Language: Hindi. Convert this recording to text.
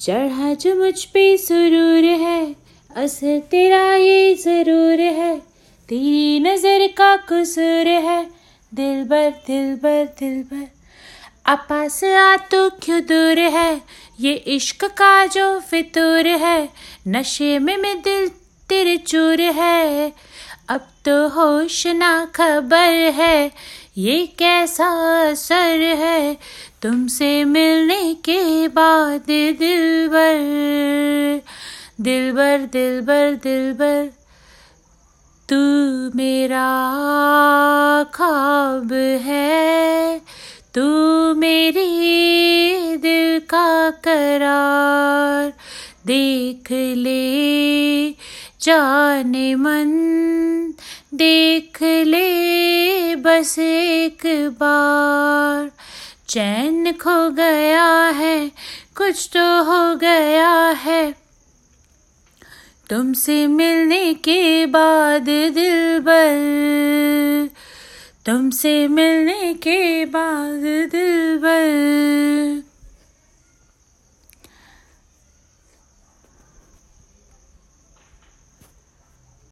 चढ़ा जो मुझ पे सुरूर है, असर तेरा ये ज़रूर है। तेरी नज़र का कसूर है, दिल बर दिल बर दिल बर पास आ तो क्यों दूर है, ये इश्क का जो फितूर है, नशे में मैं दिल तेरे चूर है। अब तो होश ना खबर है, ये कैसा असर है तुमसे मिलने के बाद दिल भर दिल भर दिल भर दिल भर तू मेरा ख्वाब है। तू मेरी दिल का करार, देख ले जाने मन देख ले बस एक बार। चैन खो गया है, कुछ तो हो गया है। तुमसे मिलने के बाद दिल बल तुमसे मिलने के बाद दिल